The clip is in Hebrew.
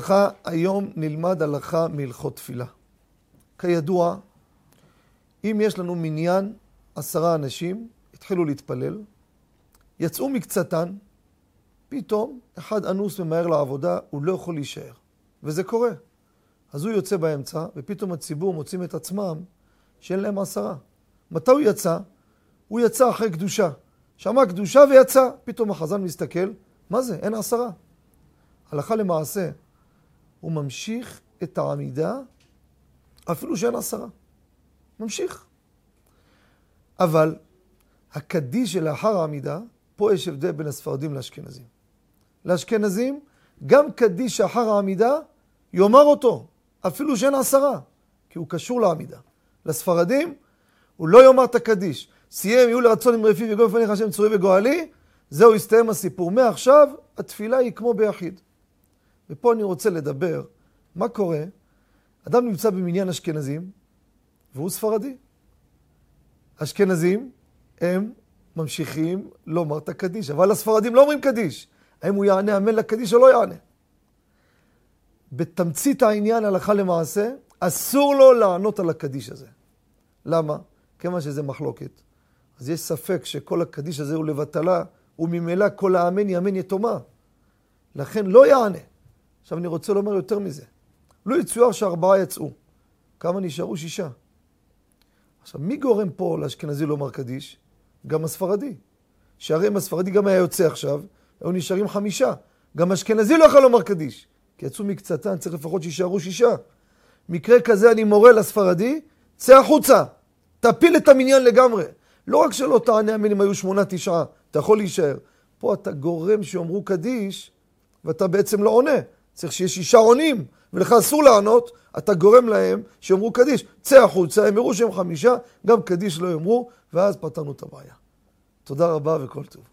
וברכה, היום נלמד הלכה מהלכות תפילה. כידוע, אם יש לנו מניין עשרה אנשים, התחילו להתפלל, יצאו מקצתן, פתאום אחד אנוס ממהר לעבודה, הוא לא יכול להישאר. וזה קורה. אז הוא יוצא באמצע, ופתאום הציבור מוצאים את עצמם שאין להם עשרה. מתי הוא יצא? הוא יצא אחרי קדושה. שמע קדושה ויצא. פתאום החזן מסתכל, מה זה? אין עשרה. הלכה למעשה, הוא ממשיך את העמידה אפילו שאין עשרה. ממשיך. אבל הקדיש שלאחר העמידה, פה יש הבדל בין הספרדים לאשכנזים. לאשכנזים, גם קדיש שאחר העמידה, יאמר אותו, אפילו שאין עשרה, כי הוא קשור לעמידה. לספרדים, הוא לא יאמר את הקדיש. סיים, יהיו לרצון עם רפי וגוי בפניך השם צורי וגואלי, זהו הסתיים הסיפור. מעכשיו, התפילה היא כמו ביחיד. ופה אני רוצה לדבר, מה קורה? אדם נמצא במניין אשכנזים, והוא ספרדי. אשכנזים, הם ממשיכים לומר את הקדיש, אבל הספרדים לא אומרים קדיש. האם הוא יענה אמן לקדיש או לא יענה? בתמצית העניין, הלכה למעשה, אסור לו לענות על הקדיש הזה. למה? כיוון שזה מחלוקת. אז יש ספק שכל הקדיש הזה הוא לבטלה, וממילא כל האמן יאמן יתומה. לכן לא יענה. עכשיו אני רוצה לומר יותר מזה. לא יצויר שארבעה יצאו. כמה נשארו? שישה. עכשיו, מי גורם פה לאשכנזי לומר קדיש? גם הספרדי. שהרי אם הספרדי גם היה יוצא עכשיו, היו נשארים חמישה. גם אשכנזי לא יכול לומר קדיש. כי יצאו מקצתן, צריך לפחות שישארו שישה. מקרה כזה אני מורה לספרדי, צא החוצה, תפיל את המניין לגמרי. לא רק שלא תענה אמן אם היו שמונה, תשעה, אתה יכול להישאר. פה אתה גורם שיאמרו קדיש, ואתה בעצם לא עונה. צריך שיהיה שישה עונים, ולך אסור לענות, אתה גורם להם שיאמרו קדיש. צא החוצה, הם יראו שהם חמישה, גם קדיש לא יאמרו, ואז פתרנו את הבעיה. תודה רבה וכל טוב.